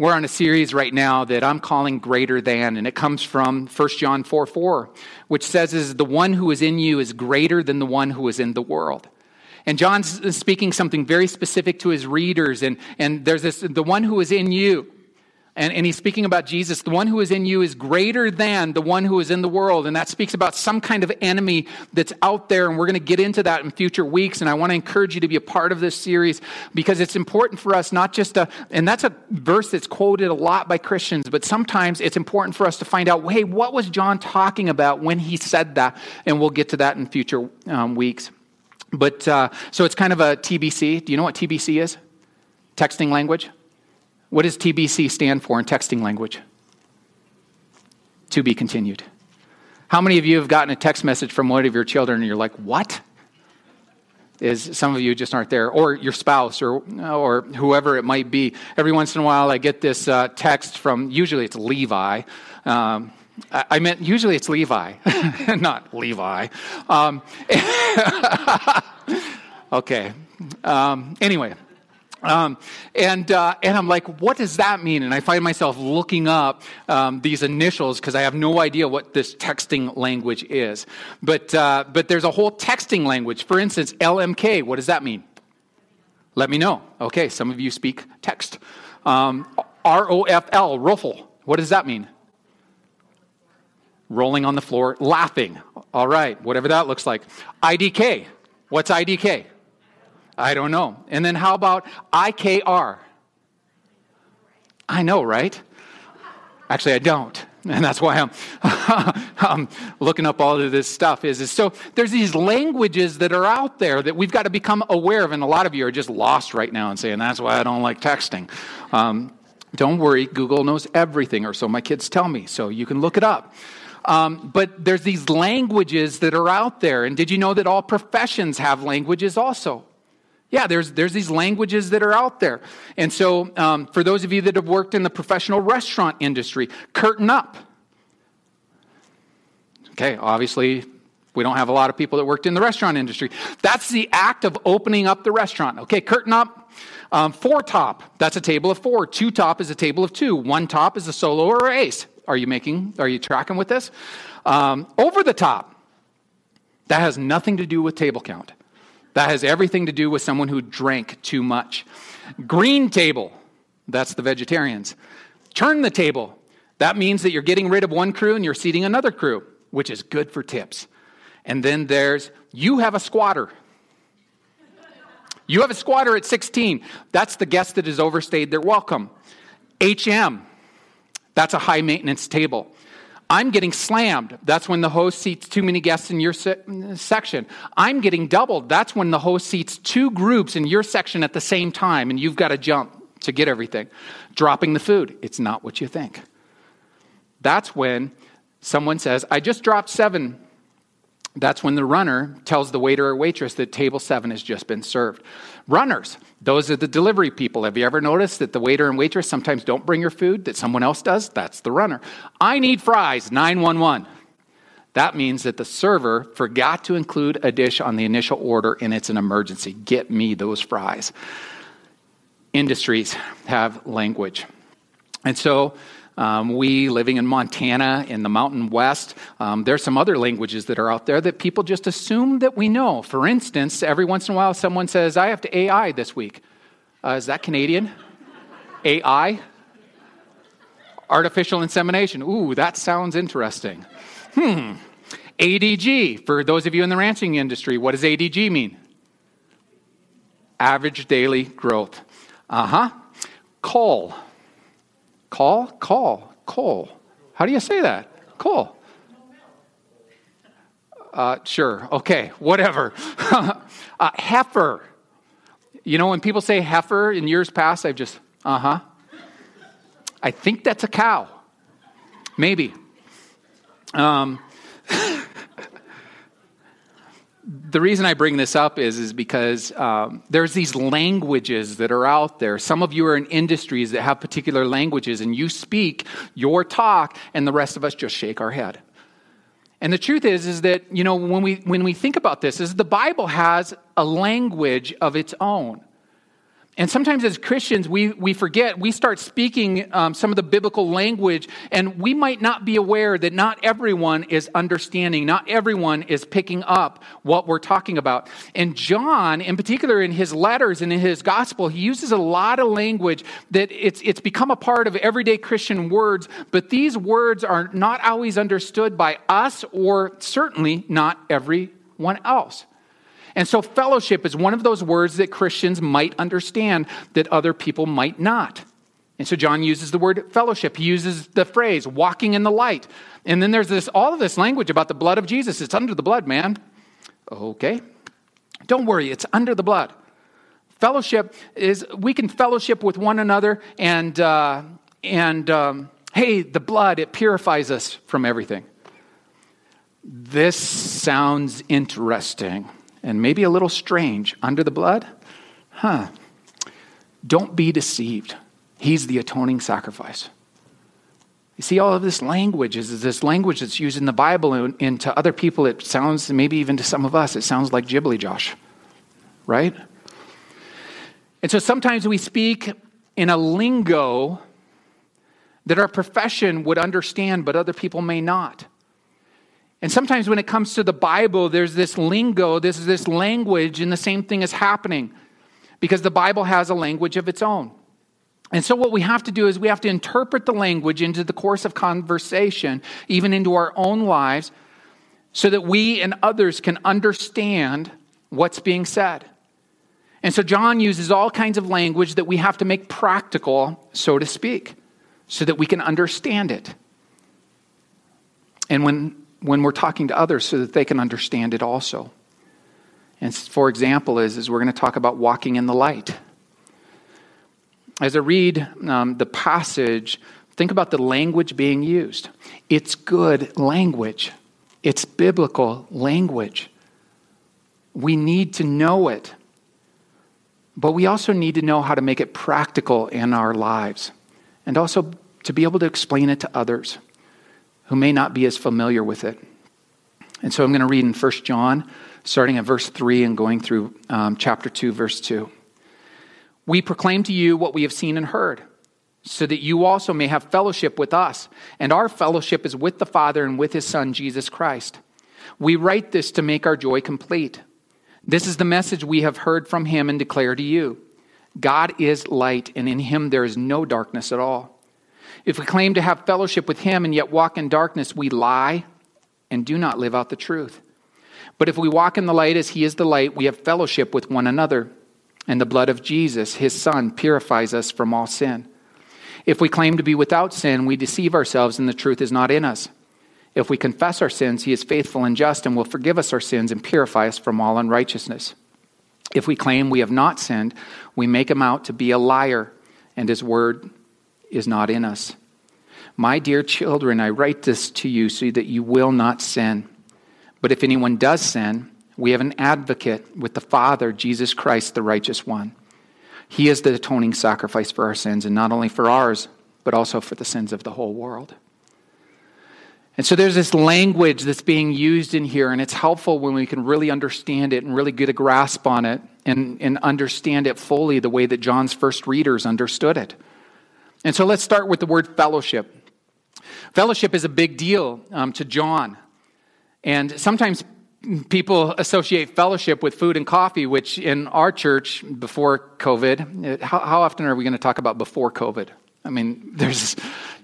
We're on a series right now that I'm calling Greater Than, and it comes from 1 John 4 4, which says, is The one who is in you is greater than the one who is in the world. And John's speaking something very specific to his readers, and, and there's this the one who is in you and, and he's speaking about Jesus. The one who is in you is greater than the one who is in the world. And that speaks about some kind of enemy that's out there. And we're going to get into that in future weeks. And I want to encourage you to be a part of this series because it's important for us not just to, and that's a verse that's quoted a lot by Christians, but sometimes it's important for us to find out, hey, what was John talking about when he said that? And we'll get to that in future um, weeks. But uh, so it's kind of a TBC. Do you know what TBC is? Texting language? What does TBC stand for in texting language? To be continued. How many of you have gotten a text message from one of your children and you're like, what? Is some of you just aren't there, or your spouse, or or whoever it might be. Every once in a while, I get this uh, text from. Usually, it's Levi. Um, I, meant usually it's Levi, not Levi. Um, okay. Um, anyway, um, and, uh, and I'm like, what does that mean? And I find myself looking up um, these initials because I have no idea what this texting language is. But, uh, but there's a whole texting language. For instance, LMK, what does that mean? Let me know. Okay, some of you speak text. Um, ROFL, ruffle, what does that mean? Rolling on the floor, laughing. All right, whatever that looks like. IDK, what's IDK? I don't know. And then how about IKR? I know, right? Actually, I don't. And that's why I'm, I'm looking up all of this stuff. Is, is so there's these languages that are out there that we've got to become aware of, and a lot of you are just lost right now and saying that's why I don't like texting. Um, don't worry, Google knows everything, or so my kids tell me. So you can look it up. Um, but there's these languages that are out there, and did you know that all professions have languages also? Yeah, there's, there's these languages that are out there. And so, um, for those of you that have worked in the professional restaurant industry, curtain up. Okay, obviously, we don't have a lot of people that worked in the restaurant industry. That's the act of opening up the restaurant. Okay, curtain up. Um, four top, that's a table of four. Two top is a table of two. One top is a solo or ace. Are you making, are you tracking with this? Um, over the top, that has nothing to do with table count. That has everything to do with someone who drank too much. Green table, that's the vegetarians. Turn the table, that means that you're getting rid of one crew and you're seating another crew, which is good for tips. And then there's you have a squatter. You have a squatter at 16. That's the guest that has overstayed their welcome. HM, that's a high maintenance table. I'm getting slammed. That's when the host seats too many guests in your se- section. I'm getting doubled. That's when the host seats two groups in your section at the same time and you've got to jump to get everything. Dropping the food. It's not what you think. That's when someone says, I just dropped seven that's when the runner tells the waiter or waitress that table seven has just been served. Runners, those are the delivery people. Have you ever noticed that the waiter and waitress sometimes don't bring your food, that someone else does? That's the runner. I need fries, 911. That means that the server forgot to include a dish on the initial order and it's an emergency. Get me those fries. Industries have language. And so um, we living in Montana in the Mountain West, um, there's some other languages that are out there that people just assume that we know. For instance, every once in a while someone says, I have to AI this week. Uh, is that Canadian? AI? Artificial insemination. Ooh, that sounds interesting. Hmm. ADG, for those of you in the ranching industry, what does ADG mean? Average daily growth. Uh huh. Coal. Call? Call. Cole. How do you say that? Cole. Uh, sure. Okay. Whatever. uh, heifer. You know, when people say heifer in years past, I've just, uh huh. I think that's a cow. Maybe. Um, the reason I bring this up is, is because um, there's these languages that are out there. Some of you are in industries that have particular languages, and you speak your talk, and the rest of us just shake our head. And the truth is, is that you know when we when we think about this, is the Bible has a language of its own. And sometimes as Christians, we, we forget, we start speaking um, some of the biblical language, and we might not be aware that not everyone is understanding, not everyone is picking up what we're talking about. And John, in particular, in his letters and in his gospel, he uses a lot of language that it's, it's become a part of everyday Christian words, but these words are not always understood by us or certainly not everyone else. And so, fellowship is one of those words that Christians might understand that other people might not. And so, John uses the word fellowship. He uses the phrase walking in the light. And then there's this, all of this language about the blood of Jesus. It's under the blood, man. Okay. Don't worry, it's under the blood. Fellowship is, we can fellowship with one another, and, uh, and um, hey, the blood, it purifies us from everything. This sounds interesting and maybe a little strange. Under the blood? Huh. Don't be deceived. He's the atoning sacrifice. You see, all of this language is this language that's used in the Bible, and, and to other people, it sounds, maybe even to some of us, it sounds like Ghibli Josh, right? And so sometimes we speak in a lingo that our profession would understand, but other people may not. And sometimes when it comes to the Bible, there's this lingo, there's this language, and the same thing is happening because the Bible has a language of its own. And so, what we have to do is we have to interpret the language into the course of conversation, even into our own lives, so that we and others can understand what's being said. And so, John uses all kinds of language that we have to make practical, so to speak, so that we can understand it. And when when we're talking to others so that they can understand it also. And for example, is, is we're going to talk about walking in the light. As I read um, the passage, think about the language being used. It's good language, it's biblical language. We need to know it, but we also need to know how to make it practical in our lives and also to be able to explain it to others who may not be as familiar with it. And so I'm going to read in 1 John, starting at verse 3 and going through um, chapter 2, verse 2. We proclaim to you what we have seen and heard, so that you also may have fellowship with us. And our fellowship is with the Father and with his Son, Jesus Christ. We write this to make our joy complete. This is the message we have heard from him and declare to you God is light, and in him there is no darkness at all. If we claim to have fellowship with him and yet walk in darkness, we lie and do not live out the truth. But if we walk in the light as he is the light, we have fellowship with one another. And the blood of Jesus, his son, purifies us from all sin. If we claim to be without sin, we deceive ourselves and the truth is not in us. If we confess our sins, he is faithful and just and will forgive us our sins and purify us from all unrighteousness. If we claim we have not sinned, we make him out to be a liar, and his word is not in us. My dear children, I write this to you so that you will not sin. But if anyone does sin, we have an advocate with the Father, Jesus Christ, the righteous one. He is the atoning sacrifice for our sins, and not only for ours, but also for the sins of the whole world. And so there's this language that's being used in here, and it's helpful when we can really understand it and really get a grasp on it and, and understand it fully the way that John's first readers understood it. And so let's start with the word fellowship. Fellowship is a big deal um, to John. And sometimes people associate fellowship with food and coffee, which in our church before COVID, how, how often are we going to talk about before COVID? I mean, there's,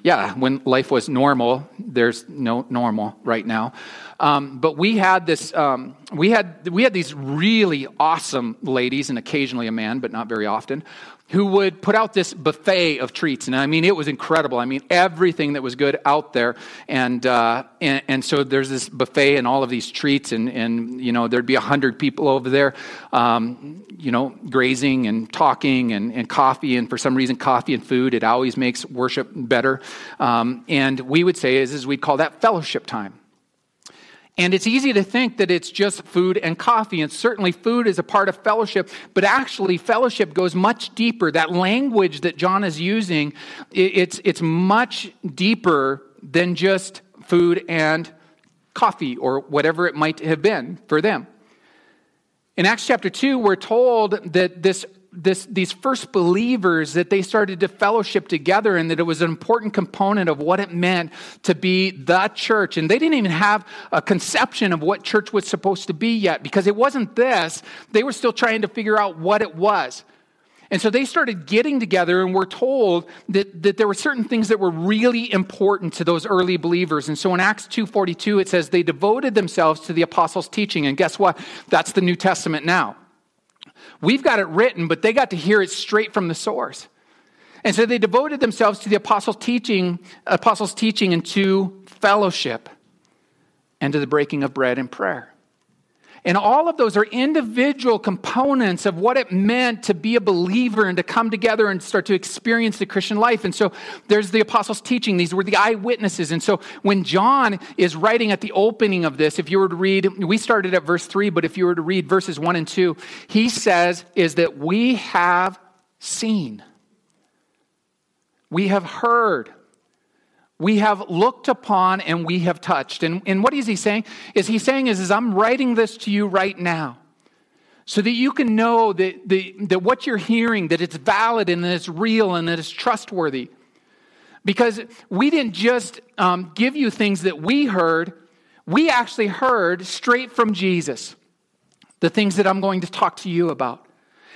yeah, when life was normal, there's no normal right now. Um, but we had this, um, we had we had these really awesome ladies, and occasionally a man, but not very often, who would put out this buffet of treats. And I mean, it was incredible. I mean, everything that was good out there. And, uh, and, and, so there's this buffet and all of these treats. And, and you know, there'd be a hundred people over there, um, you know, grazing and talking and, and coffee. And for some reason, coffee and food, it always makes worship better. Um, and we would say is, is we'd call that fellowship time. And it's easy to think that it's just food and coffee, and certainly food is a part of fellowship, but actually, fellowship goes much deeper. That language that John is using, it's, it's much deeper than just food and coffee or whatever it might have been for them. In Acts chapter 2, we're told that this this, these first believers that they started to fellowship together and that it was an important component of what it meant to be the church. And they didn't even have a conception of what church was supposed to be yet because it wasn't this. They were still trying to figure out what it was. And so they started getting together, and we're told that, that there were certain things that were really important to those early believers. And so in Acts 2.42, it says they devoted themselves to the apostles' teaching. And guess what? That's the New Testament now. We've got it written, but they got to hear it straight from the source. And so they devoted themselves to the apostles' teaching, apostles' teaching and to fellowship and to the breaking of bread and prayer. And all of those are individual components of what it meant to be a believer and to come together and start to experience the Christian life. And so there's the apostles' teaching. These were the eyewitnesses. And so when John is writing at the opening of this, if you were to read, we started at verse 3, but if you were to read verses 1 and 2, he says, is that we have seen, we have heard we have looked upon and we have touched. And, and what is he saying? Is he saying is, is I'm writing this to you right now so that you can know that, the, that what you're hearing, that it's valid and that it's real and that it's trustworthy. Because we didn't just um, give you things that we heard, we actually heard straight from Jesus the things that I'm going to talk to you about.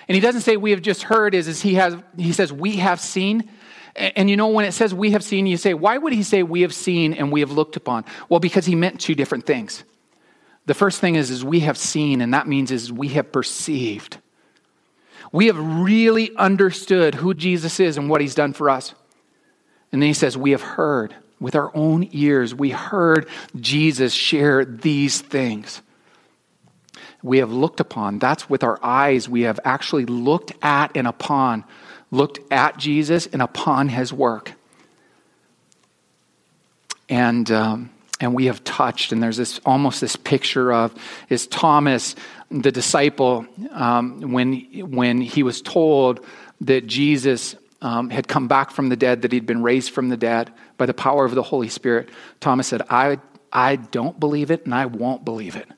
And he doesn't say we have just heard, is, is he, has, he says we have seen. And you know, when it says we have seen, you say, why would he say we have seen and we have looked upon? Well, because he meant two different things. The first thing is, is we have seen, and that means is we have perceived. We have really understood who Jesus is and what he's done for us. And then he says, we have heard with our own ears, we heard Jesus share these things. We have looked upon. That's with our eyes. We have actually looked at and upon looked at Jesus and upon his work. And, um, and we have touched, and there's this almost this picture of is Thomas, the disciple, um, when, when he was told that Jesus um, had come back from the dead, that he'd been raised from the dead by the power of the Holy Spirit. Thomas said, I, I don't believe it, and I won't believe it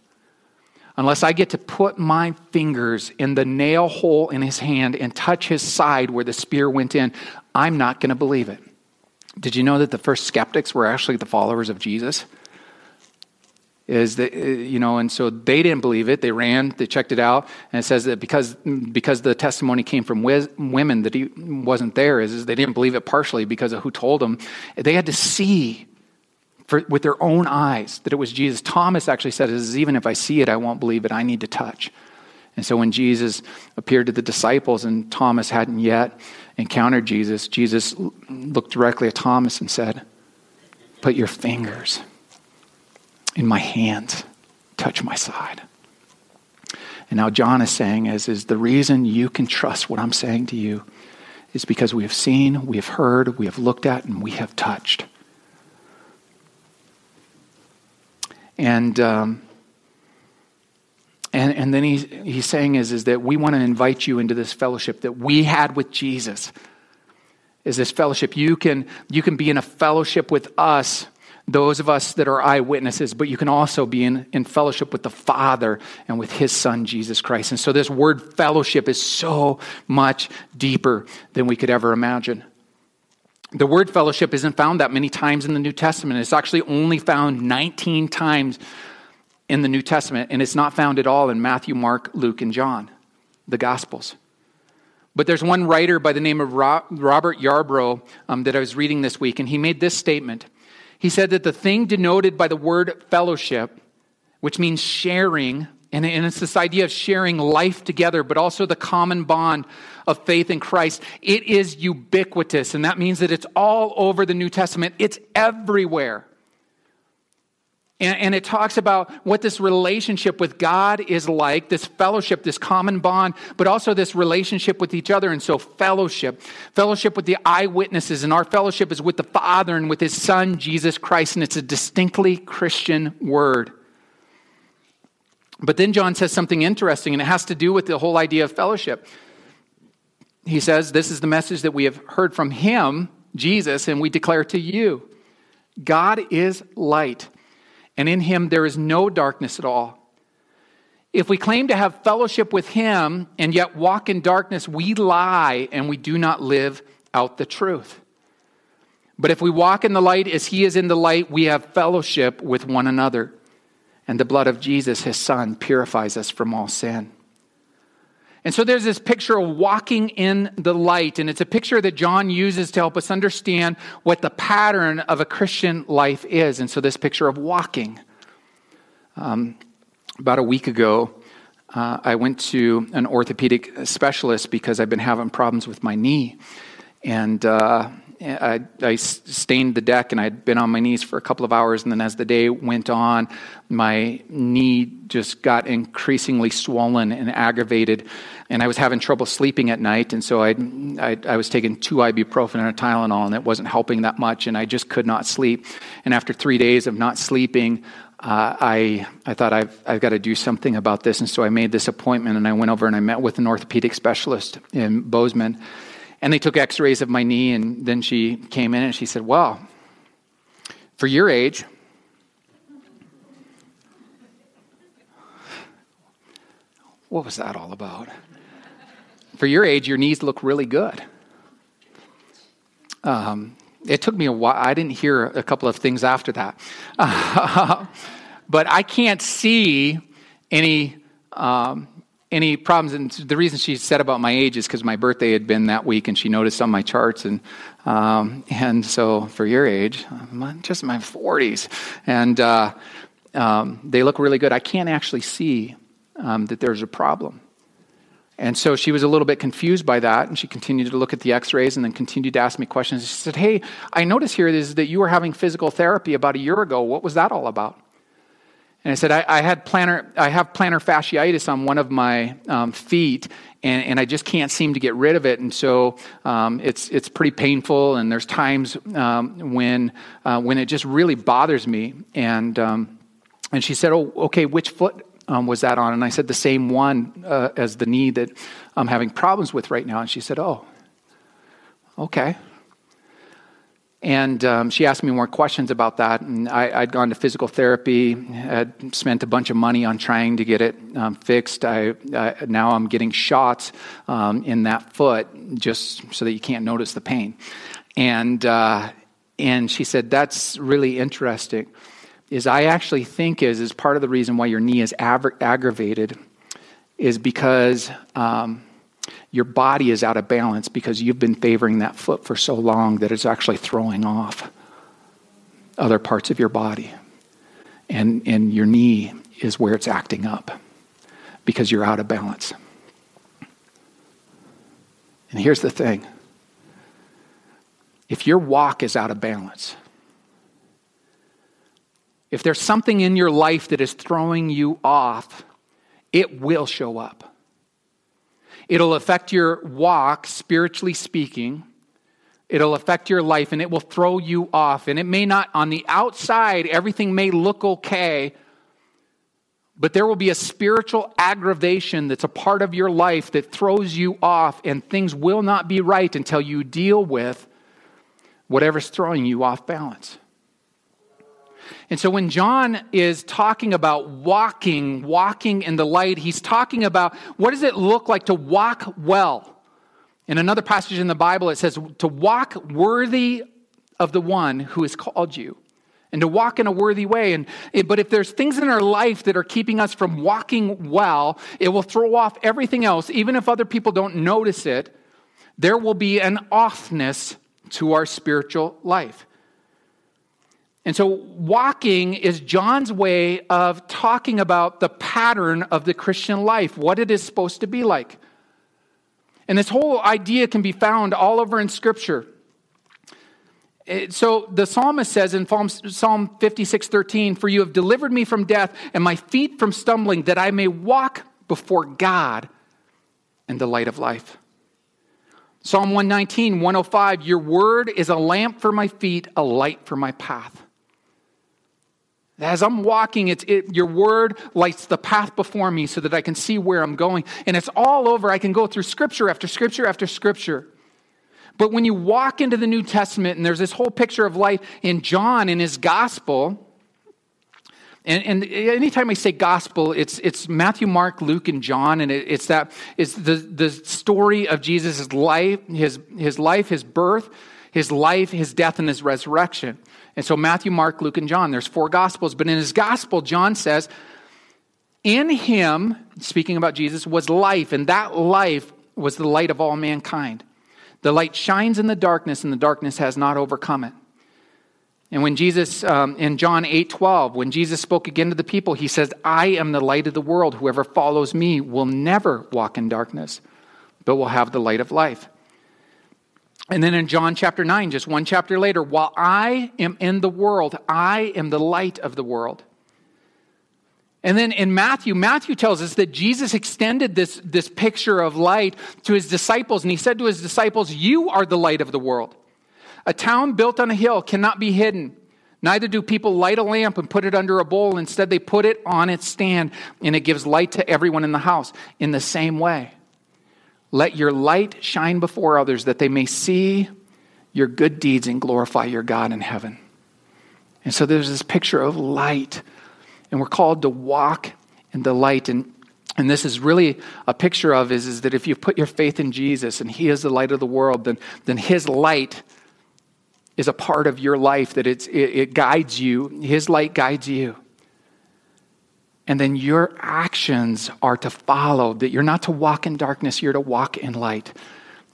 unless I get to put my fingers in the nail hole in his hand and touch his side where the spear went in, I'm not going to believe it. Did you know that the first skeptics were actually the followers of Jesus? Is that, uh, you know, and so they didn't believe it. They ran, they checked it out, and it says that because, because the testimony came from women that he wasn't there, is, is they didn't believe it partially because of who told them. They had to see for, with their own eyes that it was Jesus. Thomas actually said, even if I see it, I won't believe it. I need to touch. And so when Jesus appeared to the disciples and Thomas hadn't yet encountered Jesus, Jesus looked directly at Thomas and said, Put your fingers in my hands, touch my side. And now John is saying is, is the reason you can trust what I'm saying to you is because we have seen, we have heard, we have looked at, and we have touched. And, um, and, and then he's, he's saying is, is that we want to invite you into this fellowship that we had with Jesus. Is this fellowship. You can, you can be in a fellowship with us, those of us that are eyewitnesses, but you can also be in, in fellowship with the Father and with His Son, Jesus Christ. And so this word fellowship is so much deeper than we could ever imagine. The word fellowship isn't found that many times in the New Testament. It's actually only found 19 times in the New Testament, and it's not found at all in Matthew, Mark, Luke, and John, the Gospels. But there's one writer by the name of Robert Yarbrough um, that I was reading this week, and he made this statement. He said that the thing denoted by the word fellowship, which means sharing, and, it's this idea of sharing life together, but also the common bond of faith in Christ. It is ubiquitous, and that means that it's all over the New Testament, it's everywhere. And, it talks about what this relationship with God is like, this fellowship, this common bond, but also this relationship with each other. And so, fellowship, fellowship with the eyewitnesses, and our fellowship is with the Father and with His Son, Jesus Christ. And it's a distinctly Christian word. But then John says something interesting, and it has to do with the whole idea of fellowship. He says, This is the message that we have heard from him, Jesus, and we declare to you God is light, and in him there is no darkness at all. If we claim to have fellowship with him and yet walk in darkness, we lie and we do not live out the truth. But if we walk in the light as he is in the light, we have fellowship with one another. And the blood of Jesus, his son, purifies us from all sin. And so there's this picture of walking in the light, and it's a picture that John uses to help us understand what the pattern of a Christian life is. And so this picture of walking. Um, about a week ago, uh, I went to an orthopedic specialist because I've been having problems with my knee. And uh, I, I, stained the deck and I'd been on my knees for a couple of hours. And then as the day went on, my knee just got increasingly swollen and aggravated. And I was having trouble sleeping at night. And so I'd, I was taking two ibuprofen and a Tylenol, and it wasn't helping that much. And I just could not sleep. And after three days of not sleeping, uh, I, I thought I've, I've got to do something about this. And so I made this appointment and I went over and I met with an orthopedic specialist in Bozeman. And they took x rays of my knee, and then she came in and she said, Well, for your age, what was that all about? For your age, your knees look really good. Um, it took me a while. I didn't hear a couple of things after that. but I can't see any um, any problems. And the reason she said about my age is because my birthday had been that week, and she noticed on my charts. And um, and so for your age, I'm just in my 40s, and uh, um, they look really good. I can't actually see um, that there's a problem. And so she was a little bit confused by that, and she continued to look at the x rays and then continued to ask me questions. She said, Hey, I notice here is that you were having physical therapy about a year ago. What was that all about? And I said, I, I had plantar, I have plantar fasciitis on one of my um, feet, and, and, I just can't seem to get rid of it. And so um, it's, it's pretty painful, and there's times um, when, uh, when it just really bothers me. And, um, and she said, Oh, okay, which foot um, was that on? And I said, The same one uh, as the knee that I'm having problems with right now. And she said, Oh, okay. And um, she asked me more questions about that. And I, had gone to physical therapy, had spent a bunch of money on trying to get it um, fixed. I, now I'm getting shots um, in that foot just so that you can't notice the pain. And, uh, and she said, That's really interesting. Is I actually think is, is part of the reason why your knee is aggravated is because um, your body is out of balance because you've been favoring that foot for so long that it's actually throwing off other parts of your body. And, and your knee is where it's acting up because you're out of balance. And here's the thing if your walk is out of balance, if there's something in your life that is throwing you off, it will show up. It'll affect your walk, spiritually speaking. It'll affect your life and it will throw you off. And it may not, on the outside, everything may look okay, but there will be a spiritual aggravation that's a part of your life that throws you off, and things will not be right until you deal with whatever's throwing you off balance. And so when John is talking about walking, walking in the light, he's talking about what does it look like to walk well? In another passage in the Bible, it says to walk worthy of the one who has called you and to walk in a worthy way. And, but if there's things in our life that are keeping us from walking well, it will throw off everything else. Even if other people don't notice it, there will be an offness to our spiritual life. And so, walking is John's way of talking about the pattern of the Christian life, what it is supposed to be like. And this whole idea can be found all over in Scripture. Eh, so the psalmist says in Psalm 56 13, For you have delivered me from death and my feet from stumbling, that I may walk before God in the light of life. Psalm 119, 105, Your word is a lamp for my feet, a light for my path. As I'm walking, it's, it, your word lights the path before me so that I can see where I'm going. And it's all over. I can go through scripture after scripture after scripture. But when you walk into the New Testament and there's this whole picture of life in John in his gospel, And, and anytime I say gospel, it's, it's Matthew, Mark, Luke, and John, and it, it's that it's the, the story of Jesus' life, his, his life, his birth, his life, his death, and his resurrection. And so Matthew, Mark, Luke, and John, there's four gospels. But in his gospel, John says, In him, speaking about Jesus, was life, and that life was the light of all mankind. The light shines in the darkness, and the darkness has not overcome it. And when Jesus, um, in John 8 12, when Jesus spoke again to the people, he says, I am the light of the world. Whoever follows me will never walk in darkness, but will have the light of life. And then in John chapter 9, just one chapter later, while I am in the world, I am the light of the world. And then in Matthew, Matthew tells us that Jesus extended this, this picture of light to his disciples, and he said to his disciples, You are the light of the world. A town built on a hill cannot be hidden. Neither do people light a lamp and put it under a bowl. Instead, they put it on its stand, and it gives light to everyone in the house. In the same way, let your light shine before others that they may see your good deeds and glorify your God in heaven. And so there's this picture of light, and we're called to walk in the light. And, and this is really a picture of is, is that if you put your faith in Jesus and He is the light of the world, then, then His light is a part of your life, that it, it guides you. His light guides you. And then your actions are to follow, that you're not to walk in darkness, you're to walk in light.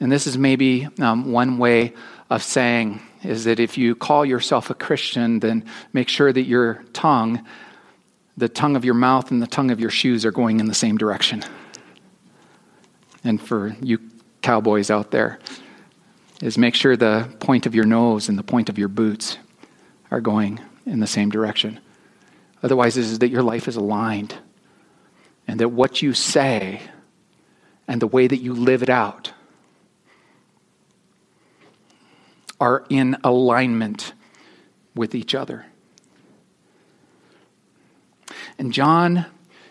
And this is maybe um, one way of saying is that if you call yourself a Christian, then make sure that your tongue, the tongue of your mouth and the tongue of your shoes are going in the same direction. And for you cowboys out there, is make sure the point of your nose and the point of your boots are going in the same direction. Otherwise, is that your life is aligned and that what you say and the way that you live it out are in alignment with each other. And John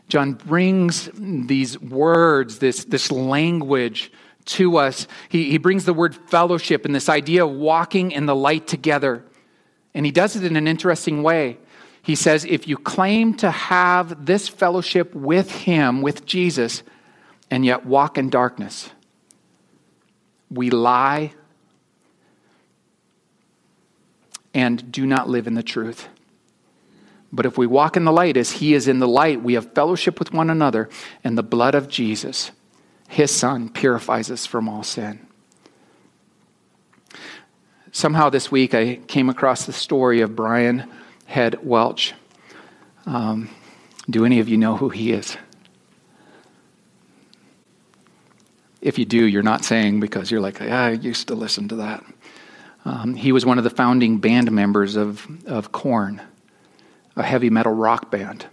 John brings these words, this, this language to us. He, he brings the word fellowship and this idea of walking in the light together. And he does it in an interesting way. He says, if you claim to have this fellowship with him, with Jesus, and yet walk in darkness, we lie and do not live in the truth. But if we walk in the light as he is in the light, we have fellowship with one another, and the blood of Jesus his son purifies us from all sin. Somehow this week I came across the story of Brian Head Welch. Um, do any of you know who he is? If you do, you're not saying because you're like, yeah, I used to listen to that. Um, he was one of the founding band members of, of Korn, a heavy metal rock band.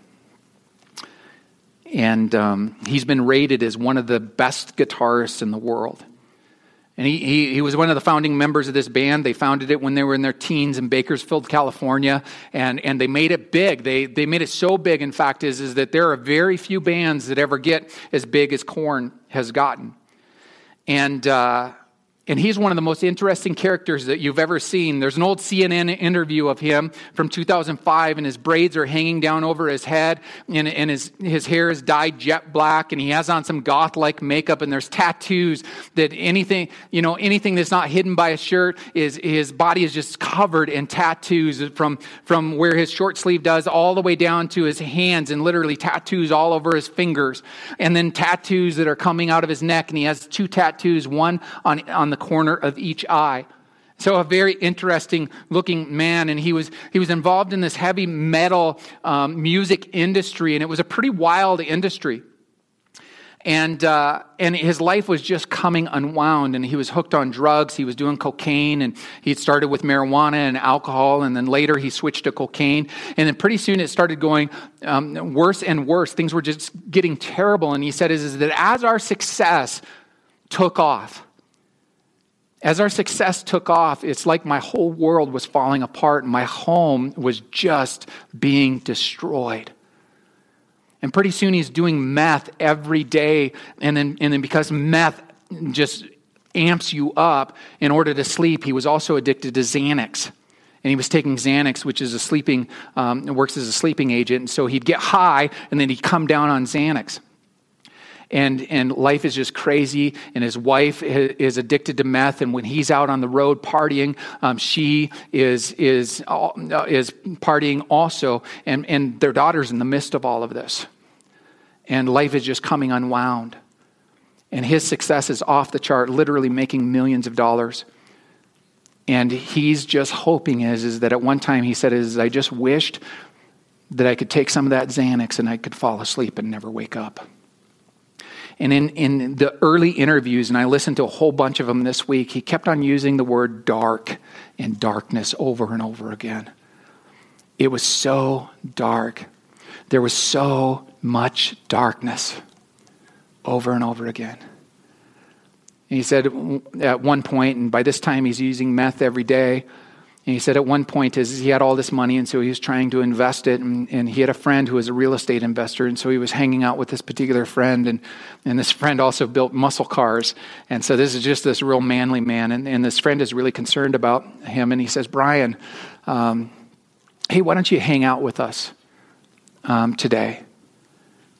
And um, he's been rated as one of the best guitarists in the world. And he, he, he, was one of the founding members of this band. They founded it when they were in their teens in Bakersfield, California, and, and they made it big. They, they made it so big, in fact, is, is that there are very few bands that ever get as big as Korn has gotten. And uh, and he's one of the most interesting characters that you've ever seen. There's an old CNN interview of him from 2005, and his braids are hanging down over his head, and, and his, his hair is dyed jet black, and he has on some goth like makeup, and there's tattoos that anything, you know, anything that's not hidden by a shirt is his body is just covered in tattoos from, from where his short sleeve does all the way down to his hands, and literally tattoos all over his fingers, and then tattoos that are coming out of his neck, and he has two tattoos, one on, on the corner of each eye. So a very interesting looking man, and he was he was involved in this heavy metal um, music industry, and it was a pretty wild industry. And uh, and his life was just coming unwound, and he was hooked on drugs. He was doing cocaine, and he started with marijuana and alcohol, and then later he switched to cocaine. And then pretty soon it started going um, worse and worse. Things were just getting terrible. And he said, "Is, is that as our success took off?" As our success took off, it's like my whole world was falling apart and my home was just being destroyed. And pretty soon he's doing meth every day. And then, and then because meth just amps you up in order to sleep, he was also addicted to Xanax. and he was taking Xanax, which is a sleeping, um, works as a sleeping agent. And so he'd get high, and then he'd come down on Xanax. And, and life is just crazy, and his wife is addicted to meth. And when he's out on the road partying, um, she is, is, uh, is partying also, and, and their daughter's in the midst of all of this. And life is just coming unwound. And his success is off the chart, literally making millions of dollars. And he's just hoping is, is that at one time he said is I just wished that I could take some of that Xanax and I could fall asleep and never wake up. And in, in the early interviews, and I listened to a whole bunch of them this week, he kept on using the word dark and darkness over and over again. It was so dark. There was so much darkness over and over again. And he said at one point, and by this time he's using meth every day. And he said at one point is he had all this money, and so he was trying to invest it. And, and, he had a friend who was a real estate investor, and so he was hanging out with this particular friend. And, and this friend also built muscle cars. And so this is just this real manly man. And, and this friend is really concerned about him. And he says, Brian, um, hey, why don't you hang out with us um, today?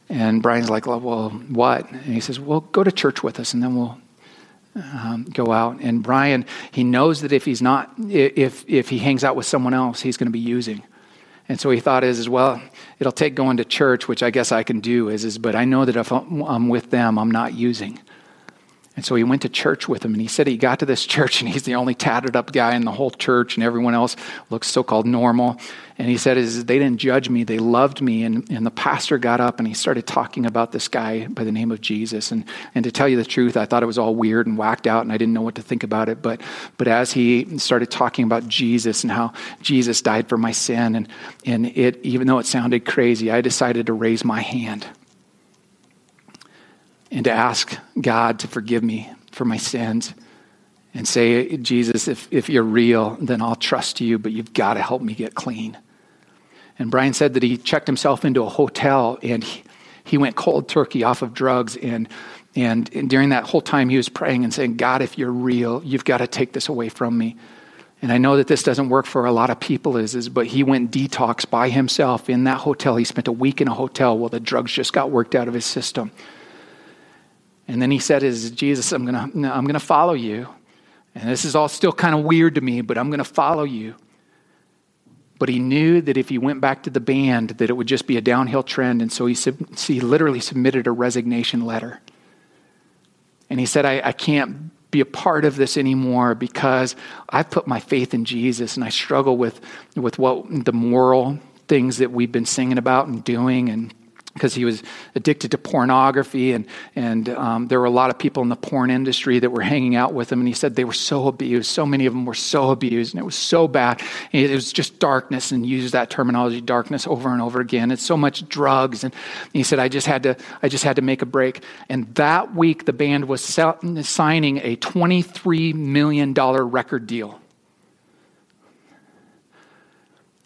And Brian's like, well, what? And he says, well, go to church with us, and then we'll um, go out. And Brian, he knows that if he's not, if if he hangs out with someone else, he's going to be using. And so he thought is as well, it'll take going to church, which I guess I can do is, is but I know that if I'm with them, I'm not using. And so he went to church with him, and he said he got to this church, and he's the only tatted up guy in the whole church, and everyone else looks so called normal. And he said, they didn't judge me, they loved me. And, and the pastor got up and he started talking about this guy by the name of Jesus. And, and to tell you the truth, I thought it was all weird and whacked out, and I didn't know what to think about it. But, but as he started talking about Jesus and how Jesus died for my sin, and, and it, even though it sounded crazy, I decided to raise my hand and to ask God to forgive me for my sins and say, Jesus, if, if you're real, then I'll trust you, but you've got to help me get clean. And Brian said that he checked himself into a hotel and he, he went cold turkey off of drugs. And, and, and during that whole time, he was praying and saying, God, if you're real, you've got to take this away from me. And I know that this doesn't work for a lot of people, is, is but he went detox by himself in that hotel. He spent a week in a hotel while the drugs just got worked out of his system. And then he said, "Is Jesus, I'm gonna, I'm gonna follow you." And this is all still kind of weird to me, but I'm gonna follow you. But he knew that if he went back to the band, that it would just be a downhill trend, and so he, sub- he literally submitted a resignation letter. And he said, I, I can't be a part of this anymore because I've put my faith in Jesus, and I struggle with, with what the moral things that we've been singing about and doing and because he was addicted to pornography and, and um, there were a lot of people in the porn industry that were hanging out with him and he said they were so abused. So many of them were so abused and it was so bad. It was just darkness and used that terminology darkness over and over again. It's so much drugs and he said i just had to i just had to make a break. And that week the band was signing a $23 million record deal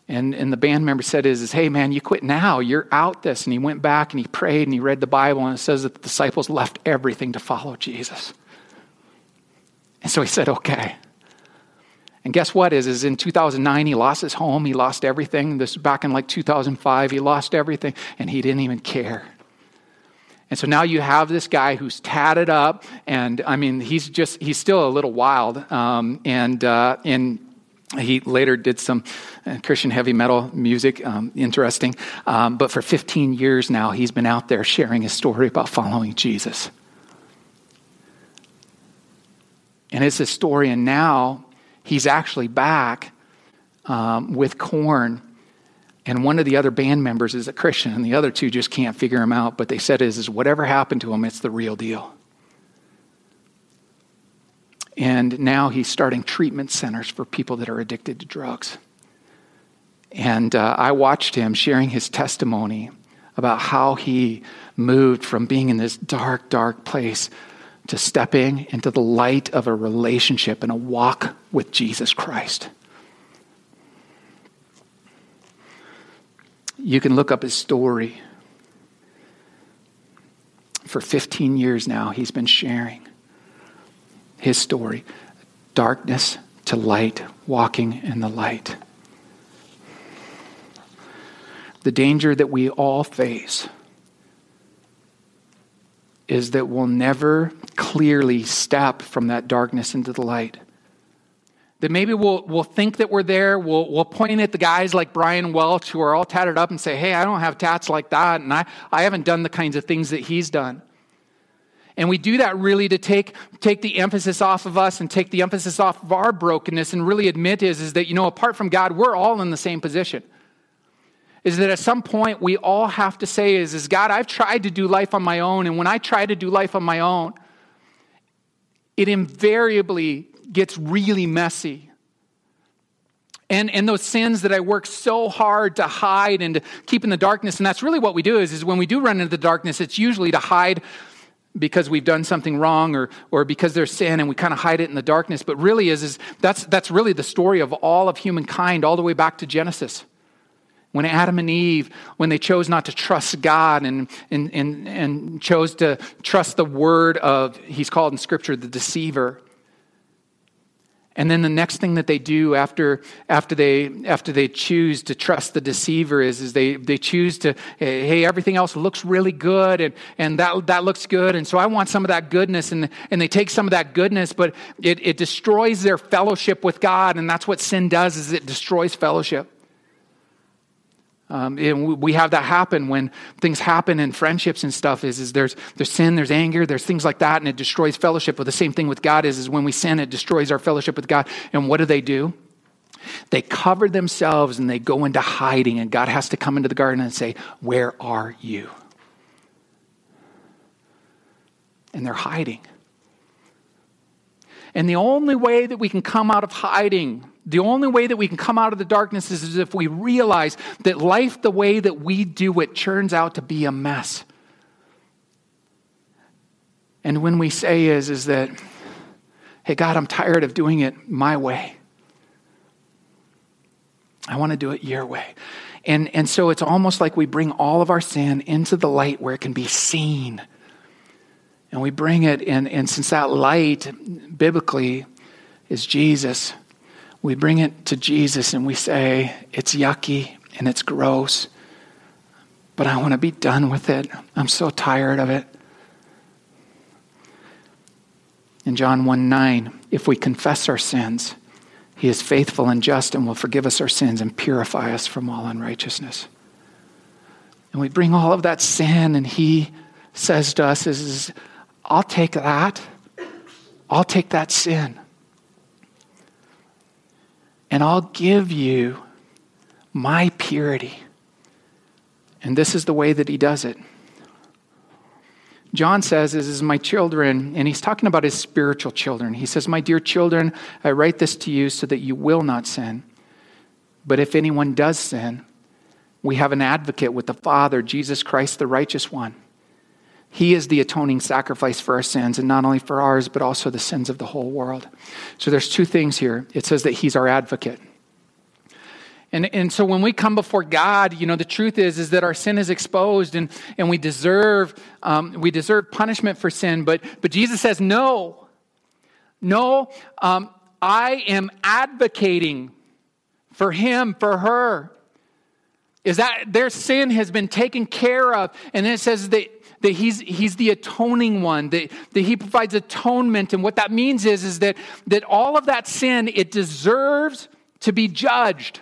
And, and the band member said, is, is, hey, man, you quit now. You're out this. And he went back and he prayed and he read the Bible, and it says that the disciples left everything to follow Jesus. And so he said, okay. And guess what is, is in 2009, he lost his home. He lost everything. This back in like 2005, he lost everything, and he didn't even care. And so now you have this guy who's tatted up, and I mean, he's just, he's still a little wild. Um, and, uh, and he later did some uh, Christian heavy metal music, um, interesting. Um, but for 15 years now, he's been out there sharing his story about following Jesus. And it's a story, and now he's actually back um, with Korn. And one of the other band members is a Christian, and the other two just can't figure him out. But they said, is, is whatever happened to him, it's the real deal. And now he's starting treatment centers for people that are addicted to drugs. And uh, I watched him sharing his testimony about how he moved from being in this dark, dark place to stepping into the light of a relationship and a walk with Jesus Christ. You can look up his story. For 15 years now, he's been sharing his story darkness to light, walking in the light. The danger that we all face is that we'll never clearly step from that darkness into the light. That maybe we'll, we'll think that we're there. We'll, we'll point at the guys like Brian Welch who are all tatted up and say, Hey, I don't have tats like that. And I, I haven't done the kinds of things that he's done. And we do that really to take, take the emphasis off of us and take the emphasis off of our brokenness and really admit is, is that, you know, apart from God, we're all in the same position. Is that at some point we all have to say is, is God, I've tried to do life on my own. And when I try to do life on my own, it invariably gets really messy. And, and those sins that I work so hard to hide and to keep in the darkness, and that's really what we do is, is when we do run into the darkness, it's usually to hide because we've done something wrong or, or because there's sin and we kind of hide it in the darkness. But really is, is that's, that's really the story of all of humankind all the way back to Genesis. When Adam and Eve, when they chose not to trust God and, and, and, and chose to trust the word of, he's called in Scripture the deceiver, and then the next thing that they do after, after, they, after they choose to trust the deceiver is, is they, they choose to, hey, everything else looks really good and, and that, that looks good. And so I want some of that goodness. And, and they take some of that goodness, but it, it destroys their fellowship with God. And that's what sin does is it destroys fellowship. Um, and we have that happen when things happen in friendships and stuff is, is there's, there's sin, there's anger, there's things like that, and it destroys fellowship. But the same thing with God is, is when we sin, it destroys our fellowship with God. And what do they do? They cover themselves and they go into hiding, and God has to come into the garden and say, Where are you? And they're hiding. And the only way that we can come out of hiding the only way that we can come out of the darkness is if we realize that life, the way that we do it, turns out to be a mess. And when we say is, is that, hey, God, I'm tired of doing it my way. I want to do it your way. And, and so it's almost like we bring all of our sin into the light where it can be seen. And we bring it, and, and since that light, biblically, is Jesus we bring it to Jesus and we say, It's yucky and it's gross, but I want to be done with it. I'm so tired of it. In John 1 9, if we confess our sins, he is faithful and just and will forgive us our sins and purify us from all unrighteousness. And we bring all of that sin, and he says to us, is, I'll take that. I'll take that sin and I'll give you my purity. And this is the way that he does it. John says, This is my children, and he's talking about his spiritual children. He says, My dear children, I write this to you so that you will not sin. But if anyone does sin, we have an advocate with the Father, Jesus Christ, the righteous one. He is the atoning sacrifice for our sins, and not only for ours, but also the sins of the whole world. So there's two things here. It says that He's our advocate. And, and so when we come before God, you know, the truth is, is that our sin is exposed and, and we deserve, um, we deserve punishment for sin. But, but Jesus says, no, no, um, I am advocating for him, for her. Is that their sin has been taken care of. And then it says that that he's, he's the atoning one, that, that he provides atonement. And what that means is, is that, that all of that sin, it deserves to be judged.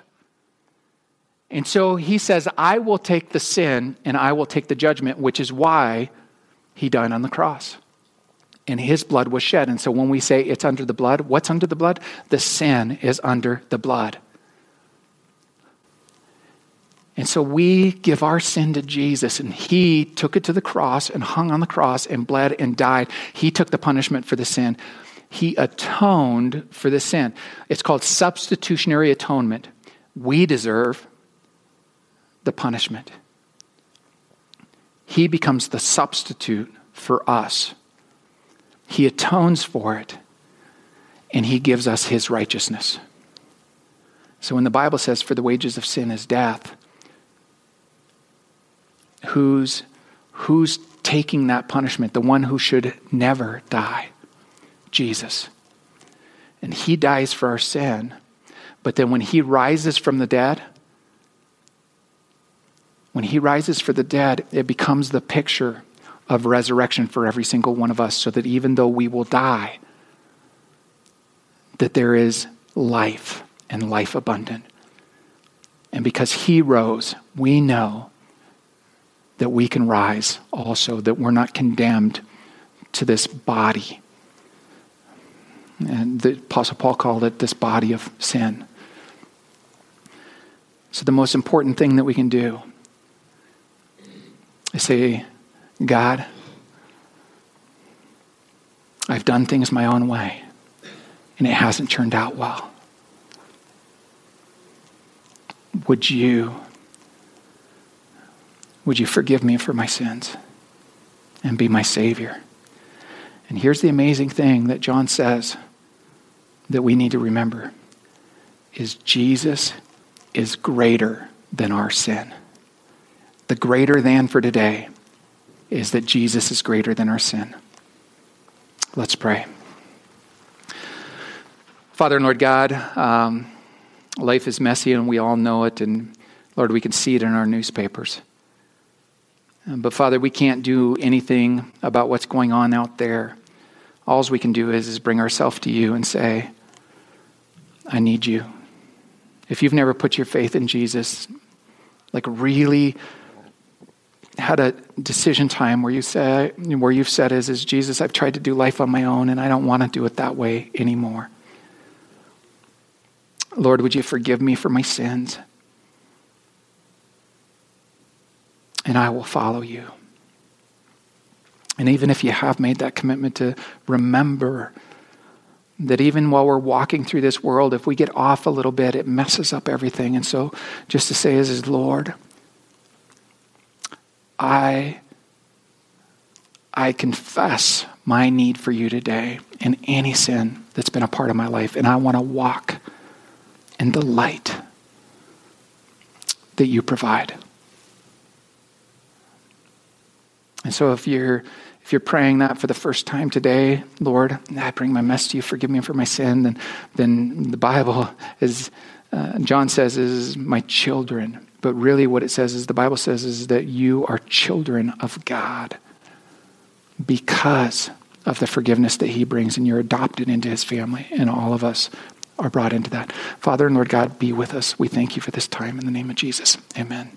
And so he says, I will take the sin and I will take the judgment, which is why he died on the cross. And his blood was shed. And so when we say it's under the blood, what's under the blood? The sin is under the blood. And so we give our sin to Jesus, and He took it to the cross and hung on the cross and bled and died. He took the punishment for the sin. He atoned for the sin. It's called substitutionary atonement. We deserve the punishment. He becomes the substitute for us. He atones for it, and He gives us His righteousness. So when the Bible says, For the wages of sin is death, who's, who's taking that punishment, the one who should never die? Jesus. And he dies for our sin. But then when he rises from the dead, when he rises for the dead, it becomes the picture of resurrection for every single one of us, so that even though we will die, that there is life and life abundant. And because he rose, we know that we can rise also, that we're not condemned to this body. And the Apostle Paul called it this body of sin. So, the most important thing that we can do is say, God, I've done things my own way, and it hasn't turned out well. Would you, would you forgive me for my sins and be my Savior? And here's the amazing thing that John says that we need to remember is Jesus is greater than our sin. The greater than for today is that Jesus is greater than our sin. Let's pray. Father and Lord God, um, life is messy and we all know it, and Lord, we can see it in our newspapers. But Father, we can't do anything about what's going on out there. All we can do is, is bring ourselves to you and say, I need you. If you've never put your faith in Jesus, like really had a decision time where you say where you've said is is Jesus I've tried to do life on my own and I don't want to do it that way anymore. Lord, would you forgive me for my sins? And I will follow you. And even if you have made that commitment to remember that even while we're walking through this world, if we get off a little bit, it messes up everything. And so just to say is, is Lord, I, I confess my need for you today in any sin that's been a part of my life. And I want to walk in the light that you provide. And so if you're if you're praying that for the first time today, Lord, I bring my mess to you, forgive me for my sin, then, then the Bible is, uh, John says, is my children. But really, what it says is the Bible says is that you are children of God because of the forgiveness that He brings, and you're adopted into His family, and all of us are brought into that. Father and Lord God, be with us. We thank you for this time in the name of Jesus. Amen.